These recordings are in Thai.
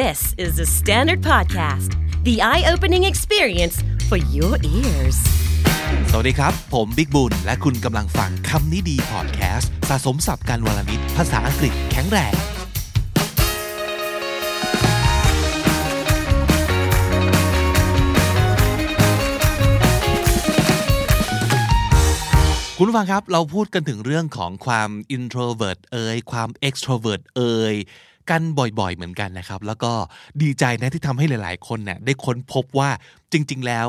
This is the Standard Podcast, the eye opening experience for your ears. สวัสดีครับ ผมบิ๊กบุญ และคุณกำลังฟังคำนี้ดีพอดแคสต์สะสมสับการวลนิดภาษาอังกฤษแข็งแรง คุณผู้ฟังครับ เราพูดกันถึงเรื่องของความ introvert เอ่ยความ extrovert เอ่ย กันบ่อยๆเหมือนกันนะครับ แล้วก็ดีใจนะที่ทำให้หลายๆ คนเนี่ยได้ค้นพบว่าจริง ๆ แล้ว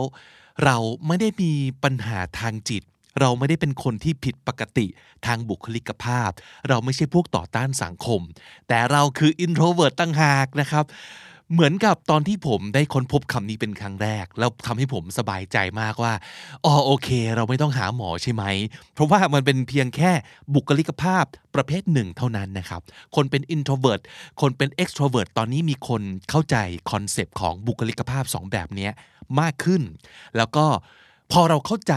เราไม่ได้มีปัญหาทางจิต เราไม่ได้เป็นคนที่ผิดปกติทางบุคลิกภาพ เราไม่ใช่พวกต่อต้านสังคม แต่เราคือ introvert ตั้งหากนะครับ เหมือนกับตอนที่ผมได้ค้นพบคำนี้เป็นครั้งแรก แล้วทำให้ผมสบายใจมากว่าอ๋อโอเค เราไม่ต้องหาหมอใช่ไหม เพราะว่ามันเป็นเพียงแค่บุคลิกภาพประเภทหนึ่งเท่านั้นนะครับ คนเป็น introvert คนเป็น extrovert ตอนนี้มีคนเข้าใจคอนเซปต์ของบุคลิกภาพสองแบบนี้มากขึ้น แล้วก็พอเราเข้าใจ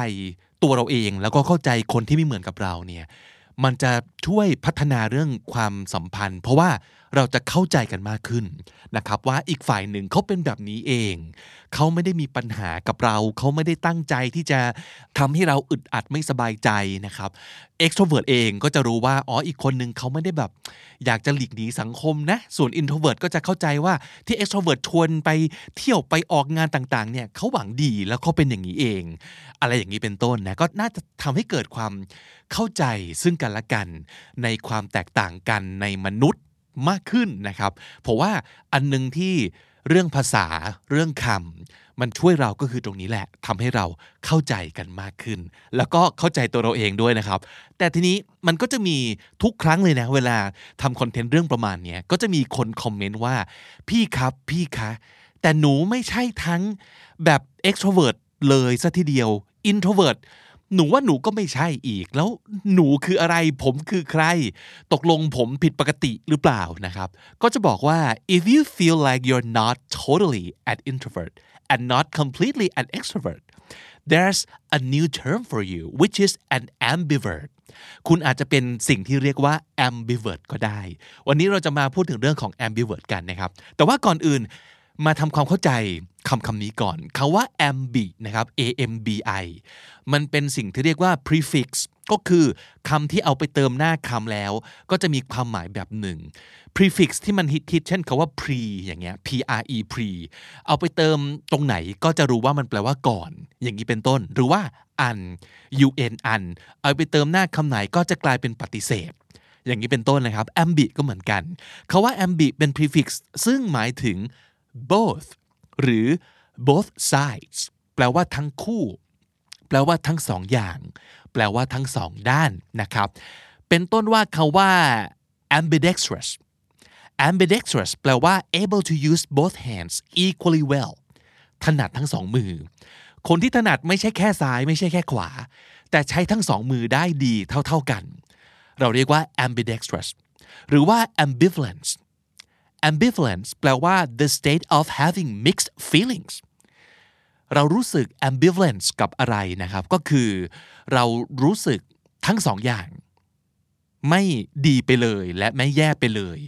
ตัวเราเอง แล้วก็เข้าใจคนที่ไม่เหมือนกับเราเนี่ยมันจะช่วยพัฒนาเรื่องความสัมพันธ์ เพราะว่า เราจะเข้าใจกันมากขึ้นนะครับว่าอีกฝ่ายหนึ่งเขาเป็นแบบนี้เอง เขาไม่ได้มีปัญหากับเรา เขาไม่ได้ตั้งใจที่จะทำให้เราอึดอัดไม่สบายใจนะครับ extrovert เองก็จะรู้ว่าอ๋ออีกคนหนึ่งเขาไม่ได้แบบ อยากจะหลีกหนีสังคมนะส่วน introvert ก็จะเข้าใจว่าที่ extrovert ชวนไปเที่ยวไปออกงานต่างๆเนี่ยเขาหวังดีแล้วเขาเป็นอย่างนี้เอง อะไรอย่างนี้เป็นต้นนะก็น่าจะทำให้เกิดความเข้าใจซึ่งกันและกัน ในความแตกต่างกันในมนุษย์ มากขึ้นนะครับเพราะว่าอันหนึงที่เรื่องภาษาเรื่องคำมันช่วยเราก็คือตรงนี้แหละทำให้เราเข้าใจกันมากขึ้น แล้วก็เข้าใจตัวเราเองด้วยนะครับ แต่ทีนี้มันก็จะมีทุกครั้งเลยนะ เวลาทำคอนเทนต์เรื่องประมาณนี้ก็จะมีคนคอมเมนต์ว่า พี่ครับพี่คะ แต่หนูไม่ใช่ทั้งแบบ extrovert เลยซะทีเดียว introvert หนูว่าหนูก็ไม่ใช่อีก แล้วหนูคืออะไร ผมคือใคร ตกลงผมผิดปกติหรือเปล่านะครับ ก็จะบอกว่า if you feel like you're not totally an introvert and not completely an extrovert there's a new term for you which is an ambivert คุณอาจจะเป็นสิ่งที่เรียกว่า ambivert ก็ได้ วันนี้เราจะมาพูดถึงเรื่องของ ambivert กันนะครับ แต่ว่าก่อนอื่น มาทำความเข้าใจคำคำนี้ก่อนคาว่า ambi นะครับ a m b i มันเป็นสิ่งที่เรียกว่า prefix ก็คือคำที่เอาไปเติมหน้าคำแล้ว ก็จะมีความหมายแบบหนึ่ง prefix ที่มันฮิตๆเช่นคาว่า pre อย่างเงี้ย p r e pre เอาไปเติมตรงไหนก็จะรู้ว่ามันแปลว่าก่อน อย่างนี้เป็นต้น หรือว่า un un un เอาไปเติมหน้าคำไหนก็จะกลายเป็นปฏิเสธอย่างนี้เป็นต้นนะครับ ambi ก็เหมือนกันคาว่า ambi เป็น prefix ซึ่งหมายถึง both หรือ both sides แปลว่าทั้งคู่ แปลว่าทั้งสองอย่าง แปลว่าทั้งสองด้านนะครับ เป็นต้นว่าคาว่า ambidextrous ambidextrous แปลว่า able to use both hands equally well ถนัดทั้งสองมือ คนที่ถนัดไม่ใช่แค่ซ้าย ไม่ใช่แค่ขวา แต่ใช้ทั้งสองมือได้ดีเท่าๆกัน เราเรียกว่า ambidextrous หรือว่า ambivalence ambivalence แปลว่า the state of having mixed feelings เรารู้สึก ambivalence กับอะไรนะครับ ก็คือเรารู้สึกทั้งสองอย่าง ไม่ดีไปเลยและไม่แย่ไปเลย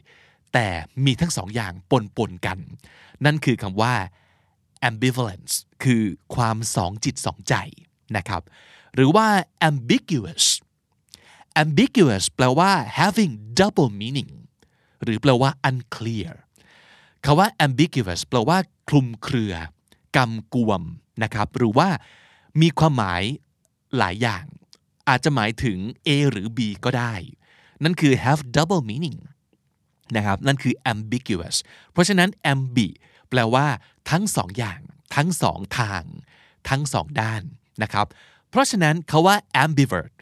แต่มีทั้งสองอย่างปนปนกัน นั่นคือคำว่า ambivalence คือความสองจิตสองใจนะครับ หรือว่า ambiguous ambiguous แปลว่า having double meaning หรือแปลว่า unclear คาว่า ambiguous แปลว่าคลุมเครือกำกวมนะครับหรือว่ามีความหมายหลายอย่าง อาจจะหมายถึง A หรือ B ก็ได้ นั่นคือ have double meaning นะครับนั่นคือ ambiguous เพราะฉะนั้น ambi แปลว่าทั้งสองอย่าง ทั้งสองทาง ทั้งสองด้านนะครับเพราะฉะนั้นคาว่า ambivert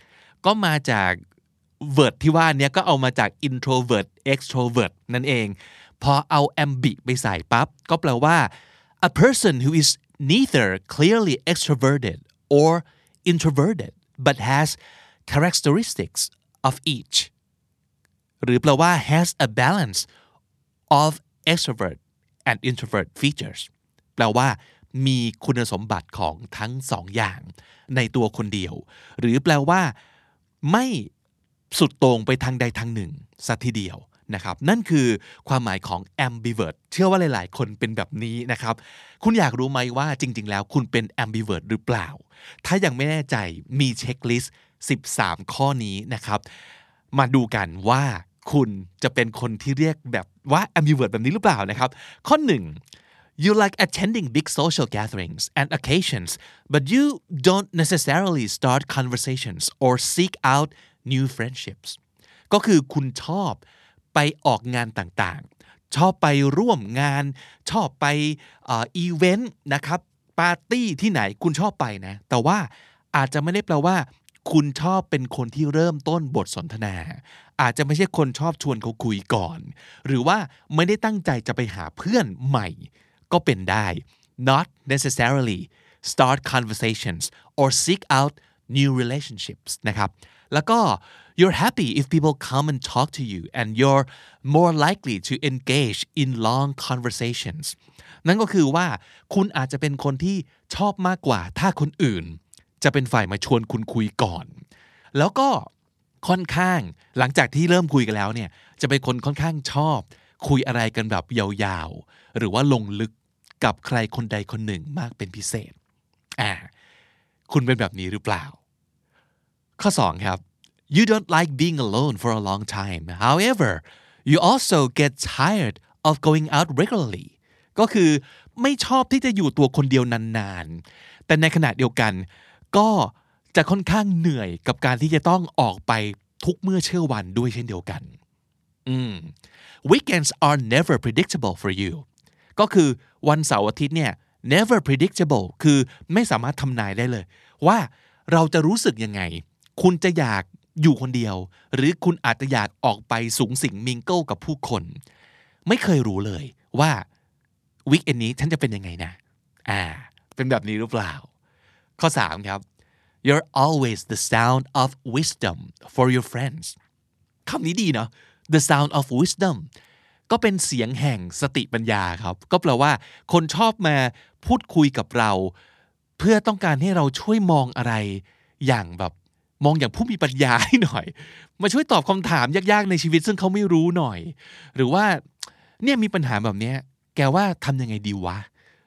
ก็มาจาก vert ที่ว่านี้ก็เอามาจาก introvert extrovert นั่นเอง พอเอา ambi ไปใส่ปั๊บ ก็แปลว่า a person who is neither clearly extroverted or introverted but has characteristics of each หรือแปลว่า has a balance of extrovert and introvert features แปลว่ามีคุณสมบัติของทั้งสองอย่าง ในตัวคนเดียว หรือแปลว่า ไม่สุดโต่งไปทางใดทางหนึ่งสัทีเดียว นะครับนั่นคือความหมายของ ambivert เชื่อว่าหลาย ๆ คนเป็นแบบนี้นะครับ คุณอยากรู้ไหมว่าจริง ๆ แล้วคุณเป็น ambivert หรือเปล่า ถ้ายังไม่แน่ใจมีเช็คลิสต์ 13 ข้อนี้นะครับ มาดูกันว่าคุณจะเป็นคนที่เรียกแบบว่า ambivert แบบนี้หรือเปล่านะครับ ข้อ 1 You like attending big social gatherings and occasions, but you don't necessarily start conversations or seek out new friendships. ก็คือคุณชอบ ไปออกงานต่างๆ ชอบไปร่วมงาน ชอบไปอีเวนต์นะครับปาร์ตี้ที่ไหนคุณชอบไปนะ แต่ว่าอาจจะไม่ได้แปลว่า คุณชอบเป็นคนที่เริ่มต้นบทสนทนา อาจจะไม่ใช่คนชอบชวนเขาคุยก่อน หรือว่าไม่ได้ตั้งใจจะไปหาเพื่อนใหม่ ก็เป็นได้ not necessarily start conversations or seek out new relationships นะครับ แล้วก็ you're happy if people come and talk to you and you're more likely to engage in long conversations นั่นก็คือว่าคุณอาจจะเป็นคนที่ชอบมากกว่า ถ้าคนอื่น จะเป็นฝ่ายมาชวนคุณคุยก่อน แล้วก็ค่อนข้างหลังจากที่เริ่มคุยกันแล้วเนี่ยจะเป็นคนค่อนข้างชอบ คุยอะไรกันแบบยาวๆ หรือว่าลงลึกกับใครคนใดคนหนึ่งมากเป็นพิเศษอ่าคุณเป็นแบบนี้หรือเปล่า ข้อ 2 ครับ you don't like being alone for a long time however you also get tired of going out regularly ก็คือไม่ชอบที่จะอยู่ตัวคนเดียวนานๆ แต่ในขณะเดียวกัน ก็จะค่อนข้างเหนื่อยกับการที่จะต้องออกไปทุกเมื่อเชื่อวันด้วยเช่นเดียวกันอืม weekends are never predictable for you ก็คือวันเสาร์อาทิตย์เนี่ย never predictable คือไม่สามารถทำนายได้เลย ว่าเราจะรู้สึกยังไง คุณจะอยาก อยู่คนเดียว หรือคุณอาจจะอยากออกไปสูงสิงมิงเกิลกับผู้คน ไม่เคยรู้เลยว่าวิกเอนนี้ฉันจะเป็นยังไงนะ อ่า เป็นแบบนี้หรือเปล่า ข้อ 3 ครับ you're always the sound of wisdom for your friends คำนี้ดีเนาะ the sound of wisdom ก็เป็นเสียงแห่งสติปัญญาครับ ก็แปลว่า คนชอบมาพูดคุยกับเรา เพื่อต้องการให้เราช่วยมองอะไร อย่างแบบ มองอย่างผู้มีปัญญาให้หน่อย มาช่วยตอบคำถามยากๆในชีวิตซึ่งเขาไม่รู้หน่อย หรือว่าเนี่ยมีปัญหาแบบเนี้ยแกว่าทำยังไงดีวะ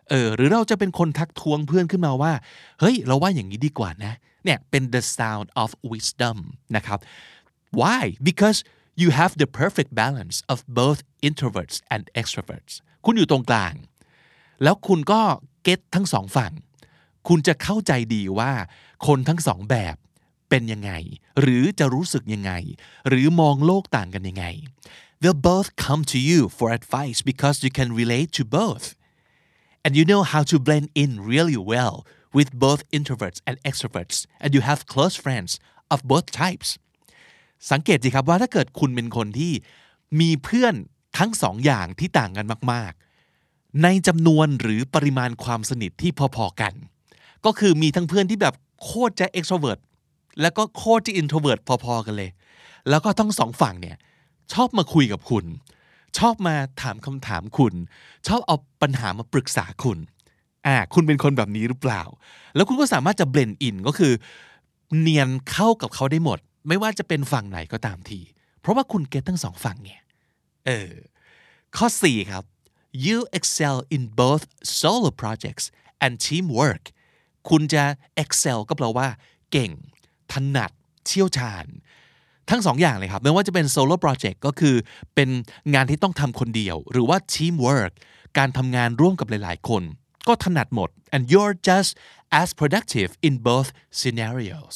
เออหรือเราจะเป็นคนทักท้วงเพื่อนขึ้นมาว่า เฮ้ย เราว่าอย่างนี้ดีกว่านะ เนี่ยเป็น the sound of wisdom นะครับ why because you have the perfect balance of both introverts and extroverts คุณอยู่ตรงกลาง แล้วคุณก็เก็ตทั้งสองฝั่ง คุณจะเข้าใจดีว่าคนทั้งสองแบบ เป็นยังไง หรือจะรู้สึกยังไง หรือมองโลกต่างกันยังไง they'll both come to you for advice because you can relate to both and you know how to blend in really well with both introverts and extroverts and you have close friends of both types สังเกตสิครับว่าถ้าเกิดคุณเป็นคนที่มีเพื่อนทั้งสองอย่างที่ต่างกันมาก ๆ ในจำนวนหรือปริมาณความสนิทที่พอ ๆ กัน ก็คือมีทั้งเพื่อนที่แบบโคตรจะ extrovert แล้วก็โคตรจะ introvert พอๆกันเลย แล้วก็ทั้งสองฝั่งเนี่ยชอบมาคุยกับคุณ ชอบมาถามคำถามคุณ ชอบเอาปัญหามาปรึกษาคุณอ่าคุณเป็นคนแบบนี้หรือเปล่า แล้วคุณก็สามารถจะเบลนอินก็คือ เนียนเข้ากับเขาได้หมด ไม่ว่าจะเป็นฝั่งไหนก็ตามที เพราะว่าคุณเก็ตทั้งสองฝั่งไงเออข้อ 4 ครับ you excel in both solo projects and teamwork คุณจะ excel ก็แปลว่า เก่ง ถนัดเชี่ยวชาญ ทั้งสองอย่างเลยครับ ไม่ว่าจะเป็น solo project ก็คือเป็นงานที่ต้องทำคนเดียว หรือว่า teamwork การทำงานร่วมกับหลาย ๆ คน ก็ถนัดหมด and you're just as productive in both scenarios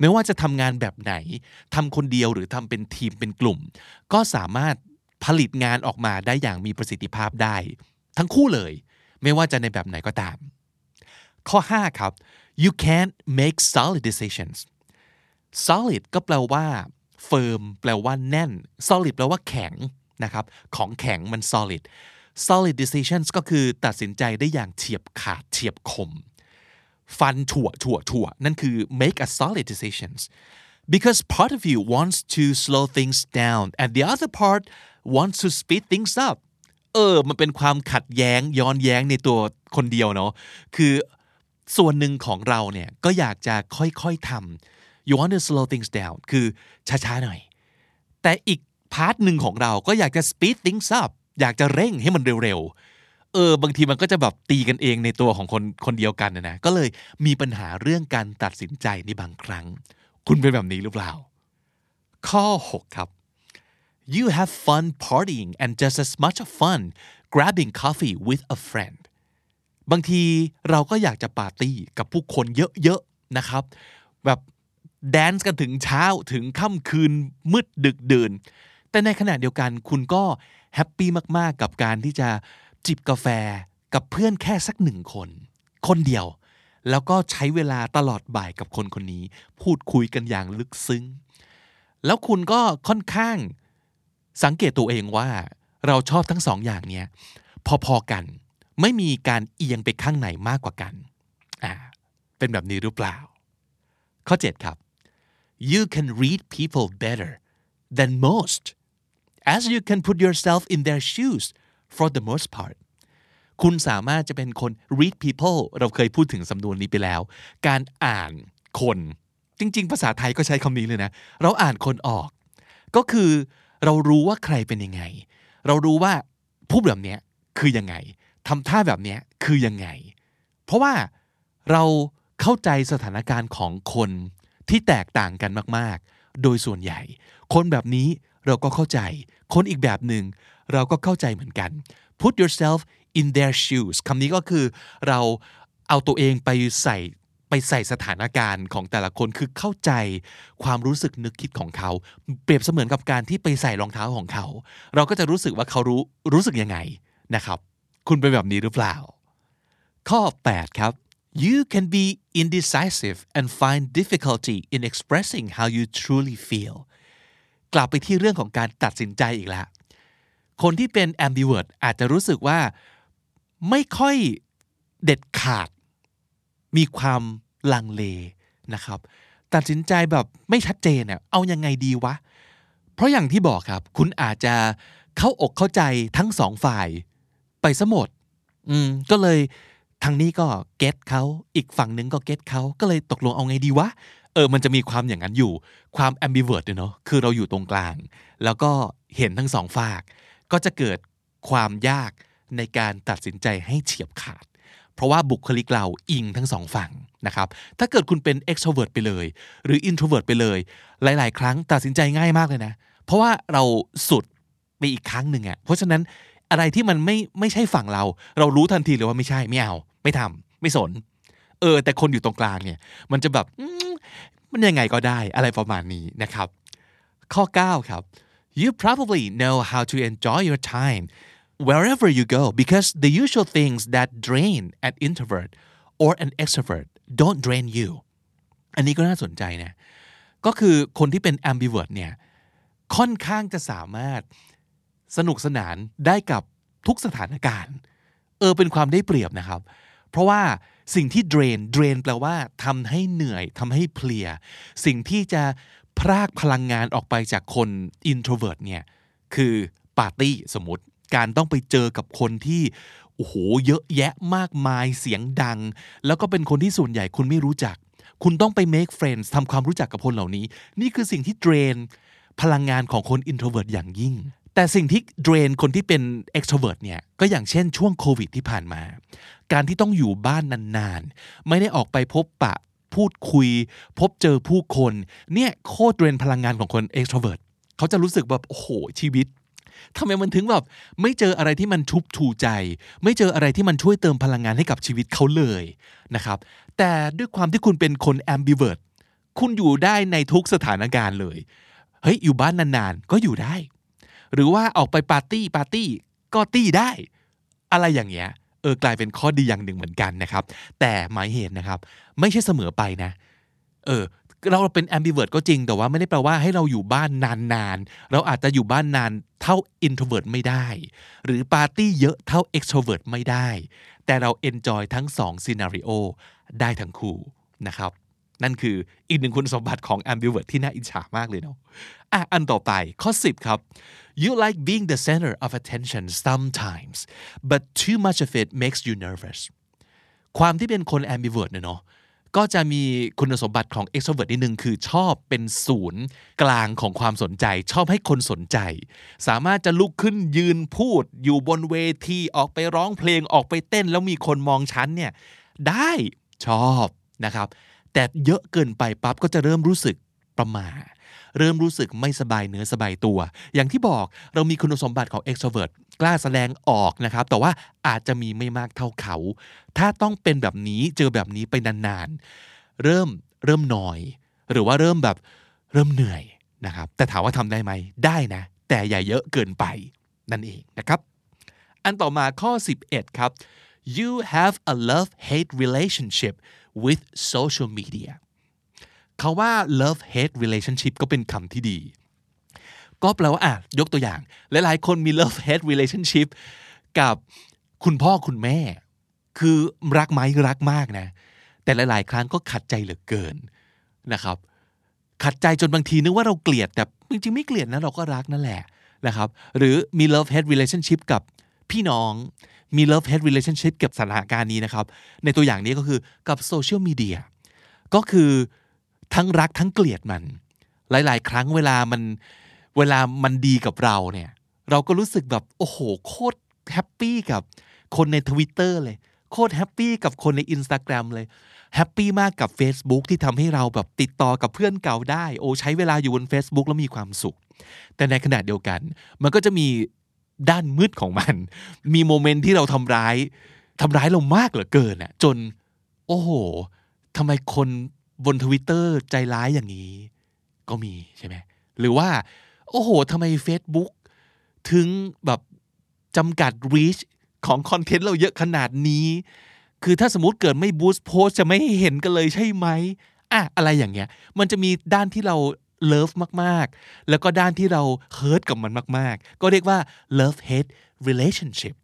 ไม่ว่าจะทำงานแบบไหนทำคนเดียวหรือทำเป็นทีมเป็นกลุ่ม ก็สามารถผลิตงานออกมาได้อย่างมีประสิทธิภาพได้ ทั้งคู่เลย ไม่ว่าจะในแบบไหนก็ตาม ข้อ 5 ครับ you can't make solid decisions solid ก็แปลว่า firm แปลว่าแน่น solid แปลว่าแข็งนะครับ ของแข็งมัน solid solid decisions ก็คือตัดสินใจได้อย่างเฉียบขาดเฉียบคม ฟันถั่วถั่วถั่วนั่นคือ make a solid decisions because part of you wants to slow things down and the other part wants to speed things up เออ มันเป็นความขัดแย้งย้อนแย้งในตัวคนเดียวเนาะ คือส่วนหนึ่งของเราเนี่ยก็อยากจะค่อยๆทำ you want to slow things down คือช้าๆหน่อย แต่อีก part หนึ่งของเราก็อยากจะ speed things up อยากจะเร่งให้มันเร็วๆ เออบางทีมันก็จะแบบตีกันเองในตัวของคนคนเดียวกันนะนะ ก็เลยมีปัญหาเรื่องการตัดสินใจในบางครั้ง คุณเป็นแบบนี้หรือเปล่า ข้อ 6 ครับ you have fun partying and just as much fun grabbing coffee with a friend บางทีเราก็อยากจะปาร์ตี้กับผู้คนเยอะๆนะครับ แบบ dance กันถึงเช้าถึงค่ำคืนมืดดึกดื่น แต่ในขณะเดียวกันคุณก็ happy มากๆ กับการที่จะจิบกาแฟกับเพื่อนแค่สักหนึ่งคน คนเดียว แล้วก็ใช้เวลาตลอดบ่ายกับคนคนนี้ พูดคุยกันอย่างลึกซึ้ง แล้วคุณก็ค่อนข้างสังเกตตัวเองว่า เราชอบทั้งสองอย่างเนี้ยพอๆกัน ไม่มีการเอียงไปข้างไหนมากกว่ากันอ่าเป็นแบบนี้หรือเปล่า ข้อ 7 ครับ you can read people better than most as you can put yourself in their shoes for the most part คุณสามารถจะเป็นคน read people เราเคยพูดถึงสำนวนนี้ไปแล้ว การอ่านคน จริง ๆ ภาษาไทยก็ใช้คำนี้เลยนะ เราอ่านคนออก ก็คือเรารู้ว่าใครเป็นยังไง เรารู้ว่าพูดแบบนี้คือยังไงทำท่าแบบนี้คือยังไง เพราะว่าเราเข้าใจสถานการณ์ของคน ที่แตกต่างกันมากๆ โดยส่วนใหญ่ คนแบบนี้เราก็เข้าใจ คนอีกแบบหนึ่งเราก็เข้าใจเหมือนกัน put yourself in their shoes คำนี้ก็คือเราเอาตัวเองไปใส่ไปใส่สถานการณ์ของแต่ละคนคือเข้าใจความรู้สึกนึกคิดของเขา เปรียบเสมือนกับการที่ไปใส่รองเท้าของเขา เราก็จะรู้สึกว่าเขารู้รู้สึกยังไงนะครับ คุณเป็นแบบนี้หรือเปล่า ข้อ 8 ครับ you can be indecisive and find difficulty in expressing how you truly feel กลับไปที่เรื่องของการตัดสินใจอีกแล้ว คนที่เป็น ambivert อาจจะรู้สึกว่าไม่ค่อยเด็ดขาด มีความลังเลนะครับ ตัดสินใจแบบไม่ชัดเจนเนี่ยเอายังไงดีวะ เพราะอย่างที่บอกครับ คุณอาจจะเข้าอกเข้าใจทั้งสองฝ่าย ไปซะหมด อืมก็เลย ทางนี้ก็เก็ตเขาอีกฝั่งหนึ่งก็เก็ตเขาก็เลยตกลงเอาไงดีวะเออมันจะมีความอย่างนั้นอยู่ความ ambivert เนาะคือเราอยู่ตรงกลาง แล้วก็เห็นทั้งสองฝาก ก็จะเกิดความยากในการตัดสินใจให้เฉียบขาด เพราะว่าบุคลิกเราอิงทั้งสองฝั่งนะครับถ้าเกิดคุณเป็น extrovert ไปเลย หรือ introvert ไปเลย หลาย ๆ ครั้งตัดสินใจง่ายมากเลยนะ เพราะว่าเราสุดไปอีกครั้งหนึ่งอะ่ะเพราะฉะนั้นอะไรที่มันไม่ไม่ใช่ฝั่งเรา เรารู้ทันทีเลยว่าไม่ใช่ไม่เอา ไม่ทำไม่สน เออ แต่คนอยู่ตรงกลางเนี่ย มันจะแบบมันยังไงก็ได้อะไรประมาณนี้นะครับ ข้อ 9 ครับ you probably know how to enjoy your time wherever you go because the usual things that drain an introvert or an extrovert don't drain you อันนี้ก็น่าสนใจนะก็คือคนที่เป็น ambivert เนี่ย ค่อนข้างจะสามารถสนุกสนานได้กับทุกสถานการณ์ เออเป็นความได้เปรียบนะครับ เพราะว่าสิ่งที่ drain drain แปลว่าทำให้เหนื่อยทำให้เพลีย สิ่งที่จะพรากพลังงานออกไปจากคน introvert เนี่ยคือปาร์ตี้สมมติการต้องไปเจอกับคนที่โอ้โหเยอะแยะมากมายเสียงดัง แล้วก็เป็นคนที่ส่วนใหญ่คุณไม่รู้จัก คุณต้องไป make friends ทำความรู้จักกับคนเหล่านี้ นี่คือสิ่งที่ drain พลังงานของคน introvert อย่างยิ่ง แต่สิ่งที่ drain คนที่เป็น extrovert เนี่ยก็อย่างเช่นช่วงโควิดที่ผ่านมา การที่ต้องอยู่บ้านนานๆ ไม่ได้ออกไปพบปะพูดคุย พบเจอผู้คน เนี่ยโคตรเรนพลังงานของคน extrovert เขาจะรู้สึกแบบโอ้โหชีวิตทำไมมันถึงแบบไม่เจออะไรที่มันชุบชูใจ ไม่เจออะไรที่มันช่วยเติมพลังงานให้กับชีวิตเขาเลยนะครับ แต่ด้วยความที่คุณเป็นคน ambivert คุณอยู่ได้ในทุกสถานการณ์เลย เฮ้ย อยู่บ้านนานๆ ก็อยู่ได้ หรือว่าออกไปปาร์ตี้ปาร์ตี้ก็ตี้ได้ อะไรอย่างเงี้ย เออกลายเป็นข้อดีอย่างหนึ่งเหมือนกันนะครับ แต่หมายเหตุนะครับ ไม่ใช่เสมอไปนะ เออเราเป็น ambivert ก็จริงแต่ว่าไม่ได้แปลว่าให้เราอยู่บ้านนานๆ เราอาจจะอยู่บ้านนานเท่า introvert ไม่ได้ หรือปาร์ตี้เยอะเท่า extrovert ไม่ได้ แต่เรา enjoy ทั้งสอง scenario ได้ทั้งคู่นะครับ นั่นคืออีกหนึ่งคุณสมบัติของ ambivert ที่น่าอิจฉามากเลยเนาะอะอันต่อไปข้อ 10 ครับ you like being the center of attention sometimes but too much of it makes you nervous ความที่เป็นคน ambivert เนี่ยเนาะก็จะมีคุณสมบัติของ extrovert นิดนึงคือชอบเป็นศูนย์กลางของความสนใจ ชอบให้คนสนใจ สามารถจะลุกขึ้นยืนพูด อยู่บนเวทีออกไปร้องเพลงออกไปเต้น แล้วมีคนมองฉันเนี่ยได้ชอบนะครับ แต่เยอะเกินไปปั๊บก็จะเริ่มรู้สึกประมาเริ่มรู้สึกไม่สบายเนื้อสบายตัว อย่างที่บอกเรามีคุณสมบัติของ extrovert กล้าแสดงออกนะครับ แต่ว่าอาจจะมีไม่มากเท่าเขา ถ้าต้องเป็นแบบนี้เจอแบบนี้ไปนานๆ เริ่มเริ่มหน่อย หรือว่าเริ่มแบบเริ่มเหนื่อยนะครับ แต่ถามว่าทำได้ไหม ได้นะ แต่อย่าเยอะเกินไปนั่นเองนะครับ อันต่อมาข้อ 11 ครับ you have a love-hate relationship with social media เขาว่า love hate relationship ก็เป็นคำที่ดี ก็แปลว่าอะยกตัวอย่าง หลายๆ คนมี love hate relationship กับคุณพ่อคุณแม่ คือรักไหมรักมากนะ แต่หลาย ๆ ครั้งก็ขัดใจเหลือเกินนะครับ ขัดใจจนบางทีนึกว่าเราเกลียด แต่จริง ๆ ไม่เกลียดนะเราก็รักนั่นแหละนะครับ หรือมี love hate relationship กับพี่น้อง มี love hate relationship กับสถานการณ์นี้นะครับ ในตัวอย่างนี้ก็คือกับโซเชียลมีเดียก็คือทั้งรักทั้งเกลียดมัน หลาย ๆ ครั้งเวลามันเวลามันดีกับเราเนี่ย เราก็รู้สึกแบบ โอ้โห โคตร happy กับคนในทวิตเตอร์เลย โคตร happy กับคนใน Instagram เลย happy มากกับ Facebook ที่ทำให้เราแบบติดต่อกับเพื่อนเก่าได้ โอ้ใช้เวลาอยู่บน Facebook แล้วมีความสุข แต่ในขณะเดียวกัน มันก็จะมี ด้านมืดของมัน มีโมเมนต์ที่เราทำร้ายทำร้ายเรามากเหลือเกินอะจน โอ้โหทำไมคนบนทวิตเตอร์ใจร้ายอย่างนี้ ก็มีใช่ไหมหรือว่า โอ้โหทำไม Facebook ถึงแบบจำกัด reach ของคอนเทนต์เราเยอะขนาดนี้ คือถ้าสมมติเกิดไม่บูสต์โพสจะไม่เห็นกันเลยใช่ไหมอะอะไรอย่างเงี้ย มันจะมีด้านที่เรา love มากๆ แล้วก็ด้านที่เรา hurt กับมันมาก ๆ ก็เรียกว่า love hate relationship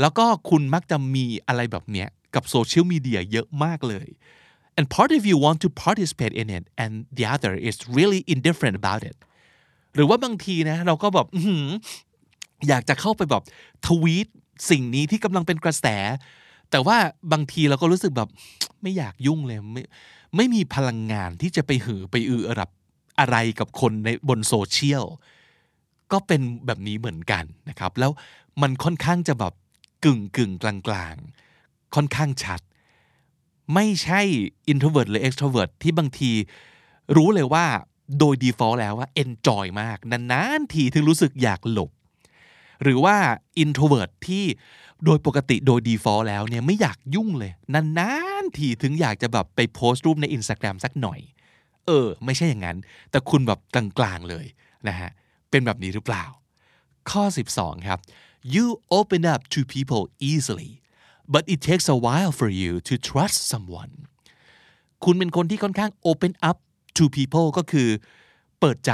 แล้วก็คุณมักจะมีอะไรแบบเนี้ยกับโซเชียลมีเดียเยอะมากเลย and part of you want to participate in it and the other is really indifferent about it หรือว่าบางทีนะ เราก็แบบอยากจะเข้าไปแบบทวีตสิ่งนี้ที่กำลังเป็นกระแส แต่ว่าบางทีเราก็รู้สึกแบบไม่อยากยุ่งเลย ไม่ไม่มีพลังงานที่จะไปหือไปอือรับ อะไรกับคนในบนโซเชียลก็เป็นแบบนี้เหมือนกันนะครับ แล้วมันค่อนข้างจะแบบกึ่งกึ่งกลางกลางค่อนข้างชัด ไม่ใช่ introvert หรือ extrovert ที่บางทีรู้เลยว่าโดย default แล้วว่า enjoy มากนานๆทีถึงรู้สึกอยากหลบ หรือว่า introvert ที่โดยปกติโดย default แล้วเนี่ยไม่อยากยุ่งเลยนานๆทีถึงอยากจะแบบไปโพสต์รูปใน Instagram สักหน่อย เออ ไม่ใช่อย่างนั้น แต่คุณแบบกลางๆเลยนะฮะเป็นแบบนี้หรือเปล่า ข้อ 12 ครับ you open up to people easily but it takes a while for you to trust someone คุณเป็นคนที่ค่อนข้าง open up to people ก็คือเปิดใจ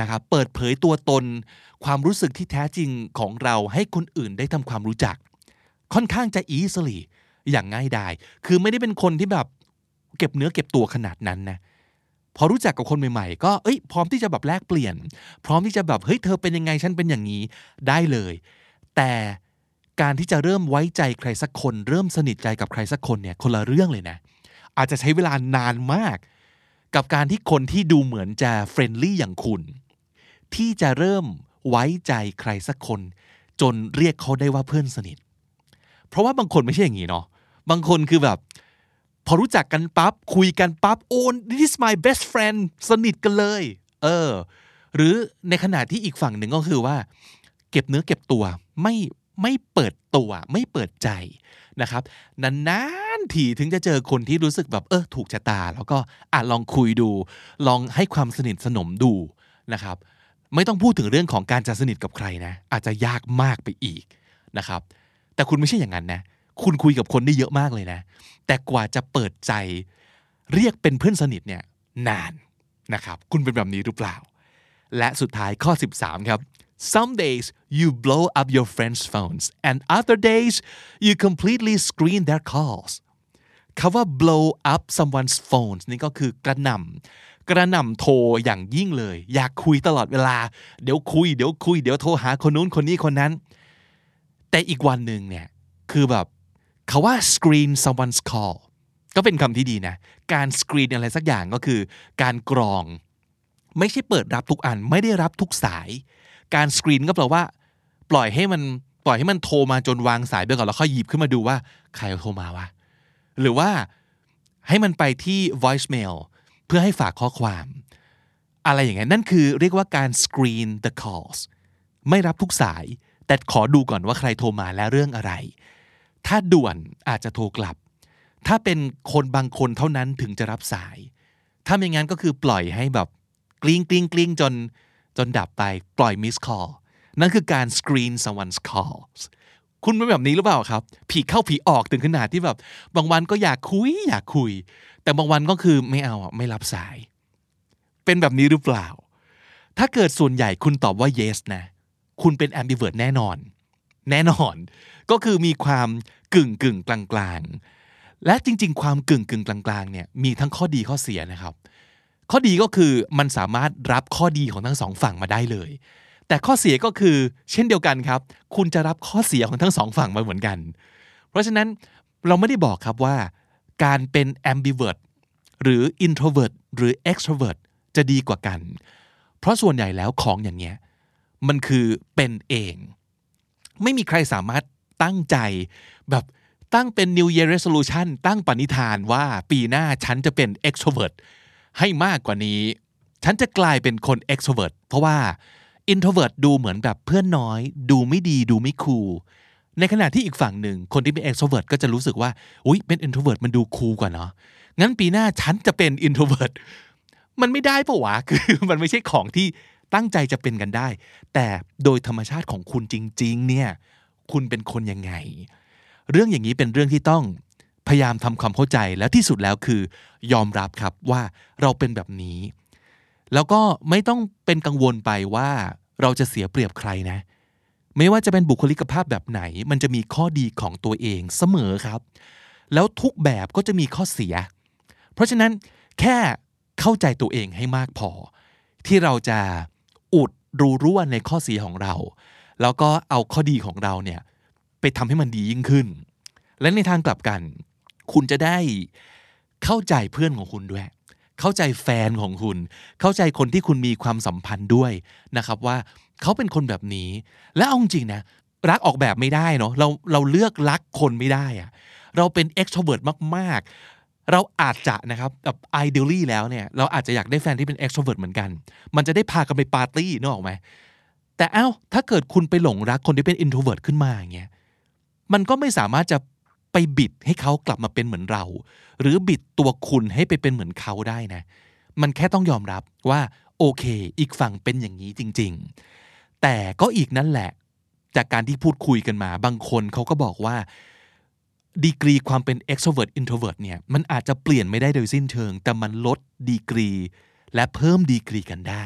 นะครับ เปิดเผยตัวตน ความรู้สึกที่แท้จริงของเราให้คนอื่นได้ทำความรู้จัก ค่อนข้างจะ easily อย่างง่ายดาย คือไม่ได้เป็นคนที่แบบเก็บเนื้อเก็บตัวขนาดนั้นนะ พอรู้จักกับคนใหม่ๆ ก็เอ้ยพร้อมที่จะแบบแลกเปลี่ยน พร้อมที่จะแบบเฮ้ยเธอเป็นยังไงฉันเป็นอย่างนี้ได้เลย แต่การที่จะเริ่มไว้ใจใครสักคน เริ่มสนิทใจกับใครสักคนเนี่ยคนละเรื่องเลยนะ อาจจะใช้เวลานานมาก กับการที่คนที่ดูเหมือนจะเฟรนลี่อย่างคุณ ที่จะเริ่มไว้ใจใครสักคน จนเรียกเขาได้ว่าเพื่อนสนิท เพราะว่าบางคนไม่ใช่อย่างนี้เนาะบางคนคือแบบ พอรู้จักกันปับ๊บคุยกันปับ๊บโอ้ this is my best friend สนิทกันเลย เออ หรือในขณะที่อีกฝั่งหนึ่งก็คือว่า เก็บเนื้อเก็บตัวไม่ไม่เปิดตัวไม่เปิดใจนะครับนานๆทีถึงจะเจอคนที่รู้สึกแบบเออถูกชะตา แล้วก็อาจลองคุยดู ลองให้ความสนิทสนมดูนะครับ ไม่ต้องพูดถึงเรื่องของการจะสนิทกับใครนะ อาจจะยากมากไปอีกนะครับ แต่คุณไม่ใช่อย่างนั้นนะ คุณคุยกับคนได้เยอะมากเลยนะ แต่กว่าจะเปิดใจเรียกเป็นเพื่อนสนิทเนี่ยนานนะครับ คุณเป็นแบบนี้หรือเปล่า และสุดท้ายข้อ 13 ครับ Some days you blow up your friends' phones and other days you completely screen their calls คาว่า blow up someone's phones นี่ก็คือกระหน่ำกระหน่ำโทรอย่างยิ่งเลย อยากคุยตลอดเวลา เดี๋ยวคุย เดี๋ยวคุย เดี๋ยวโทรหาคนนู้นคนนี้คนนั้น แต่อีกวันหนึ่งเนี่ย คือแบบ คาว่า screen someone's call ก็เป็นคำที่ดีนะ การสกรีนอะไรสักอย่างก็คือ การกรอง ไม่ใช่เปิดรับทุกอัน ไม่ได้รับทุกสาย การสกรีนก็แปลว่า ปล่อยให้มันปล่อยให้มันโทรมาจนวางสายไปก่อนแล้วค่อยหยิบขึ้นมาดูว่าใครโทรมาวะหรือว่าให้มันไปที่ voicemail เพื่อให้ฝากข้อความ อะไรอย่างเงี้ยนั่นคือเรียกว่าการ screen the calls ไม่รับทุกสาย แต่ขอดูก่อนว่าใครโทรมาและเรื่องอะไร ถ้าด่วนอาจจะโทรกลับ ถ้าเป็นคนบางคนเท่านั้นถึงจะรับสาย ถ้าไม่งั้นก็คือปล่อยให้แบบกลิ้งกลิ้งกลิ้งจนจนดับไปปล่อย miss call นั่นคือการ screen someone's calls คุณเป็นแบบนี้หรือเปล่าครับ ผีเข้าผีออกถึงขนาดที่แบบ บางวันก็อยากคุย อยากคุย แต่บางวันก็คือไม่เอาไม่รับสาย เป็นแบบนี้หรือเปล่า ถ้าเกิดส่วนใหญ่คุณตอบว่า yes นะ คุณเป็น ambivert แน่นอน แน่นอน ก็คือมีความกึ่งกึ่งกลางกลางๆและจริง ๆ ความกึ่งกึ่งกลางกลางๆเนี่ยมีทั้งข้อดีข้อเสียนะครับ ข้อดีก็คือมันสามารถรับข้อดีของทั้งสองฝั่งมาได้เลย แต่ข้อเสียก็คือเช่นเดียวกันครับ คุณจะรับข้อเสียของทั้งสองฝั่งมาเหมือนกัน เพราะฉะนั้นเราไม่ได้บอกครับว่า การเป็น ambivert หรือ introvert หรือ extrovert จะดีกว่ากัน เพราะส่วนใหญ่แล้วของอย่างเงี้ยมันคือเป็นเอง ไม่มีใครสามารถตั้งใจ แบบตั้งเป็น New Year Resolution ตั้งปณิธานว่าปีหน้าฉันจะเป็น extrovert ให้มากกว่านี้ ฉันจะกลายเป็นคน extrovert เพราะว่า introvert ดูเหมือนแบบเพื่อนน้อย ดูไม่ดีดูไม่คูลในขณะที่อีกฝั่งหนึ่งคนที่เป็น extrovert ก็จะรู้สึกว่าอุ๊ยเป็น introvert มันดูคูลกว่าเนาะงั้นปีหน้าฉันจะเป็น introvert มันไม่ได้ปะวะคือมันไม่ใช่ของที่ ตั้งใจจะเป็นกันได้ แต่โดยธรรมชาติของคุณจริง ๆ เนี่ย คุณเป็นคนยังไง เรื่องอย่างนี้เป็นเรื่องที่ต้องพยายามทำความเข้าใจแล้วที่สุดแล้วคือ ยอมรับครับว่าเราเป็นแบบนี้ แล้วก็ไม่ต้องเป็นกังวลไปว่าเราจะเสียเปรียบใครนะ ไม่ว่าจะเป็นบุคลิกภาพแบบไหน มันจะมีข้อดีของตัวเองเสมอครับ แล้วทุกแบบก็จะมีข้อเสีย เพราะฉะนั้นแค่เข้าใจตัวเองให้มากพอ ที่เราจะ อุดรูรั่วในข้อเสียของเรา แล้วก็เอาข้อดีของเราเนี่ยไปทำให้มันดียิ่งขึ้น และในทางกลับกัน คุณจะได้เข้าใจเพื่อนของคุณด้วย เข้าใจแฟนของคุณ เข้าใจคนที่คุณมีความสัมพันธ์ด้วยนะครับว่าเขาเป็นคนแบบนี้ และเอาจริงนะรักออกแบบไม่ได้เนาะเราเราเลือกรักคนไม่ได้อะเราเป็น extrovert มาก เราอาจจะนะครับแบบ ideally แล้วเนี่ยเราอาจจะอยากได้แฟนที่เป็น extrovert เหมือนกัน มันจะได้พากันไปปาร์ตี้นึกออกไหมแต่เอ้าถ้าเกิดคุณไปหลงรักคนที่เป็น introvert ขึ้นมาอย่างเงี้ยมันก็ไม่สามารถจะไปบิดให้เขากลับมาเป็นเหมือนเรา หรือบิดตัวคุณให้ไปเป็นเหมือนเขาได้นะมันแค่ต้องยอมรับว่าโอเค อีกฝั่งเป็นอย่างนี้จริง ๆ แต่ก็อีกนั่นแหละ จากการที่พูดคุยกันมา บางคนเขาก็บอกว่า ดีกรีความเป็น extrovert introvert เนี่ยมันอาจจะเปลี่ยนไม่ได้โดยสิ้นเชิง แต่มันลดดีกรี และเพิ่มดีกรีกันได้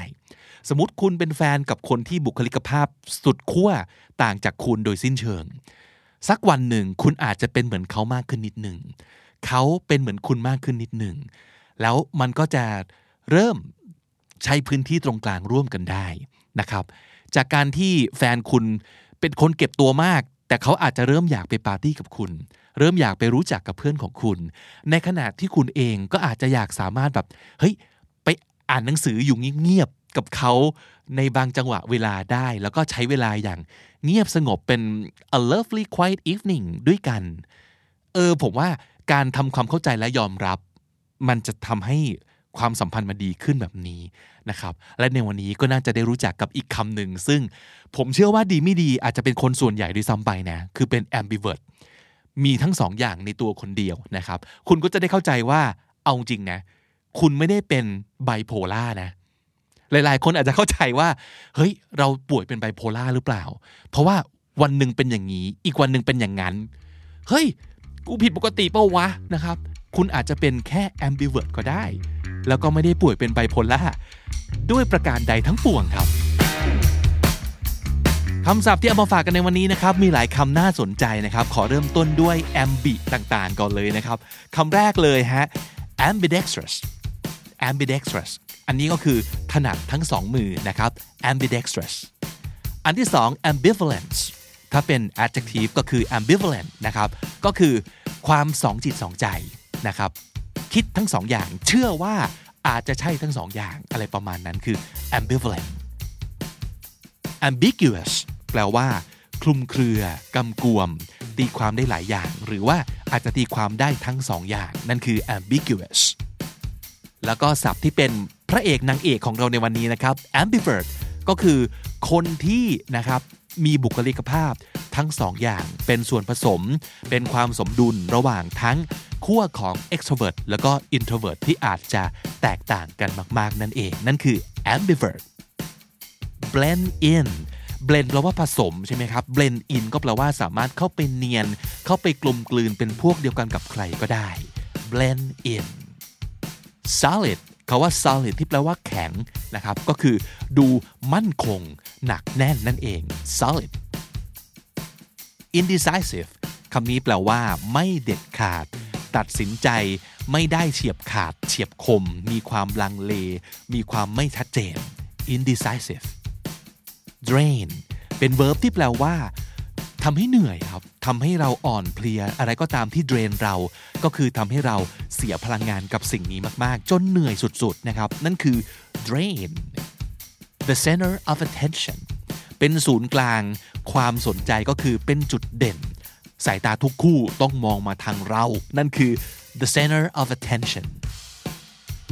สมมติคุณเป็นแฟนกับคนที่บุคลิกภาพสุดขั้วต่างจากคุณโดยสิ้นเชิง สักวันหนึ่งคุณอาจจะเป็นเหมือนเขามากขึ้นนิดหนึ่งเขาเป็นเหมือนคุณมากขึ้นนิดหนึ่งแล้วมันก็จะเริ่มใช้พื้นที่ตรงกลางร่วมกันได้นะครับ จากการที่แฟนคุณเป็นคนเก็บตัวมาก แต่เขาอาจจะเริ่มอยากไปปาร์ตี้กับคุณ เริ่มอยากไปรู้จักกับเพื่อนของคุณ ในขณะที่คุณเองก็อาจจะอยากสามารถแบบเฮ้ยไปอ่านหนังสืออยู่เงียบๆกับเขาในบางจังหวะเวลาได้ แล้วก็ใช้เวลาอย่างเงียบสงบเป็น a lovely quiet evening ด้วยกัน เออผมว่าการทำความเข้าใจและยอมรับ มันจะทำให้ความสัมพันธ์มันดีขึ้นแบบนี้นะครับ และในวันนี้ก็น่าจะได้รู้จักกับอีกคำหนึ่ง ซึ่งผมเชื่อว่าดีไม่ดีอาจจะเป็นคนส่วนใหญ่ด้วยซ้ำไปนะ คือเป็น ambivert มีทั้งสองอย่างในตัวคนเดียวนะครับ คุณก็จะได้เข้าใจว่าเอาจริงนะ คุณไม่ได้เป็นไบโพล่านะ หลายๆ คนอาจจะเข้าใจว่า เฮ้ย เราป่วยเป็นไบโพล่าหรือเปล่า เพราะว่าวันหนึ่งเป็นอย่างนี้ อีกวันหนึ่งเป็นอย่างนั้น เฮ้ย กูผิดปกติเปล่าวะนะครับ คุณอาจจะเป็นแค่ ambivert ก็ได้ แล้วก็ไม่ได้ป่วยเป็นไบโพล่าด้วยประการใดทั้งปวงครับ คำศัพท์ที่เอามาฝากกันในวันนี้นะครับมีหลายคำน่าสนใจนะครับ ขอเริ่มต้นด้วย ambi ต่างๆ ก่อนเลยนะครับคำแรกเลยฮะ ambidextrous ambidextrous อันนี้ก็คือถนัดทั้งสองมือนะครับ ambidextrous อันที่สอง ambivalence ถ้าเป็น adjective ก็คือ ambivalent นะครับ ก็คือความสองจิตสองใจนะครับ คิดทั้งสองอย่าง เชื่อว่าอาจจะใช่ทั้งสองอย่าง อะไรประมาณนั้นคือ ambivalent ambiguous แปลว่า คลุมเครือกำกวม ตีความได้หลายอย่าง หรือว่าอาจจะตีความได้ทั้งสองอย่าง นั่นคือ ambiguous แล้วก็ศัพท์ที่เป็นพระเอกนางเอกของเราในวันนี้นะครับ ambivert ก็คือคนที่นะครับมีบุคลิกภาพทั้งสองอย่างเป็นส่วนผสม เป็นความสมดุลระหว่างทั้งขั้วของ extrovert แล้วก็ introvert ที่อาจจะแตกต่างกันมาก ๆ นั่นเอง นั่นคือ ambivert blend in blend แปลว่าผสมใช่ไหมครับ blend in ก็แปลว่าสามารถเข้าไปเนียน เข้าไปกลมกลืนเป็นพวกเดียวกันกับใครก็ได้ blend in solid คาว่า solid ที่แปลว่าแข็งนะครับ ก็คือดูมั่นคง หนักแน่นนั่นเอง solid indecisive คำนี้แปลว่า ไม่เด็ดขาด ตัดสินใจไม่ได้เฉียบขาด เฉียบคม มีความลังเล มีความไม่ชัดเจน indecisive drain เป็น verb ที่แปลว่าทำให้เหนื่อยครับทำให้เราอ่อนเพลีย อะไรก็ตามที่ drain เรา ก็คือทำให้เราเสียพลังงานกับสิ่งนี้มากๆ จนเหนื่อยสุดๆนะครับ นั่นคือ drain the center of attention เป็นศูนย์กลาง ความสนใจก็คือเป็นจุดเด่น สายตาทุกคู่ต้องมองมาทางเรา นั่นคือ the center of attention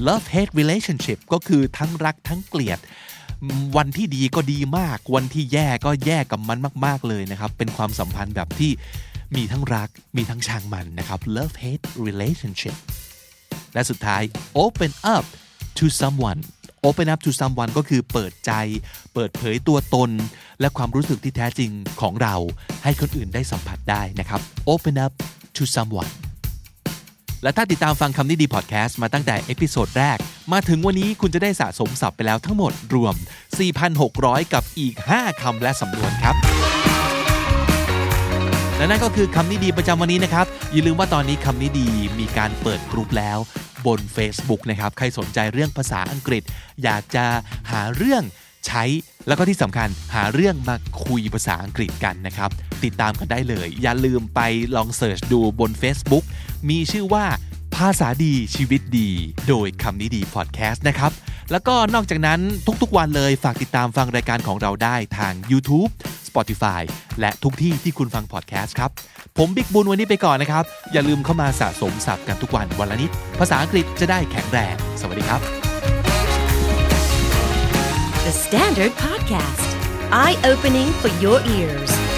love hate relationship ก็คือทั้งรักทั้งเกลียด วันที่ดีก็ดีมาก วันที่แย่ก็แย่กับมันมาก ๆเลยนะครับ เป็นความสัมพันธ์แบบที่มีทั้งรักมีทั้งชังมันนะครับ love hate relationship และสุดท้าย open up to someone open up to someone ก็คือเปิดใจ เปิดเผยตัวตน และความรู้สึกที่แท้จริงของเรา ให้คนอื่นได้สัมผัสได้นะครับ open up to someone และถ้าติดตามฟังคำนี้ดีพอดแคสต์มาตั้งแต่ episode แรก มาถึงวันนี้คุณจะได้สะสมศัพท์ไปแล้วทั้งหมดรวม 4,600 กับอีก 5 คำและสำนวนครับ และนั่นก็คือคำนี้ดีประจำวันนี้นะครับ อย่าลืมว่าตอนนี้คำนี้ดีมีการเปิดกลุ่มแล้วบน Facebook นะครับ ใครสนใจเรื่องภาษาอังกฤษ อยากจะหาเรื่องใช้ แล้วก็ที่สำคัญหาเรื่องมาคุยภาษาอังกฤษกันนะครับ ติดตามกันได้เลย อย่าลืมไปลองเสิร์ชดูบน Facebook มีชื่อว่าภาษาดีชีวิตดี โดยคำนี้ดีพอดแคสต์นะครับ แล้วก็นอกจากนั้นทุกๆวันเลยฝากติดตามฟังรายการของเราได้ทาง YouTube Spotify และทุกที่ที่คุณฟังพอดแคสต์ครับ ผมบิ๊กบุญวันนี้ไปก่อนนะครับ อย่าลืมเข้ามาสะสมศัพท์กันทุกวันวันละนิด ภาษาอังกฤษจะได้แข็งแรง สวัสดีครับ The Standard Podcast, eye opening for your ears.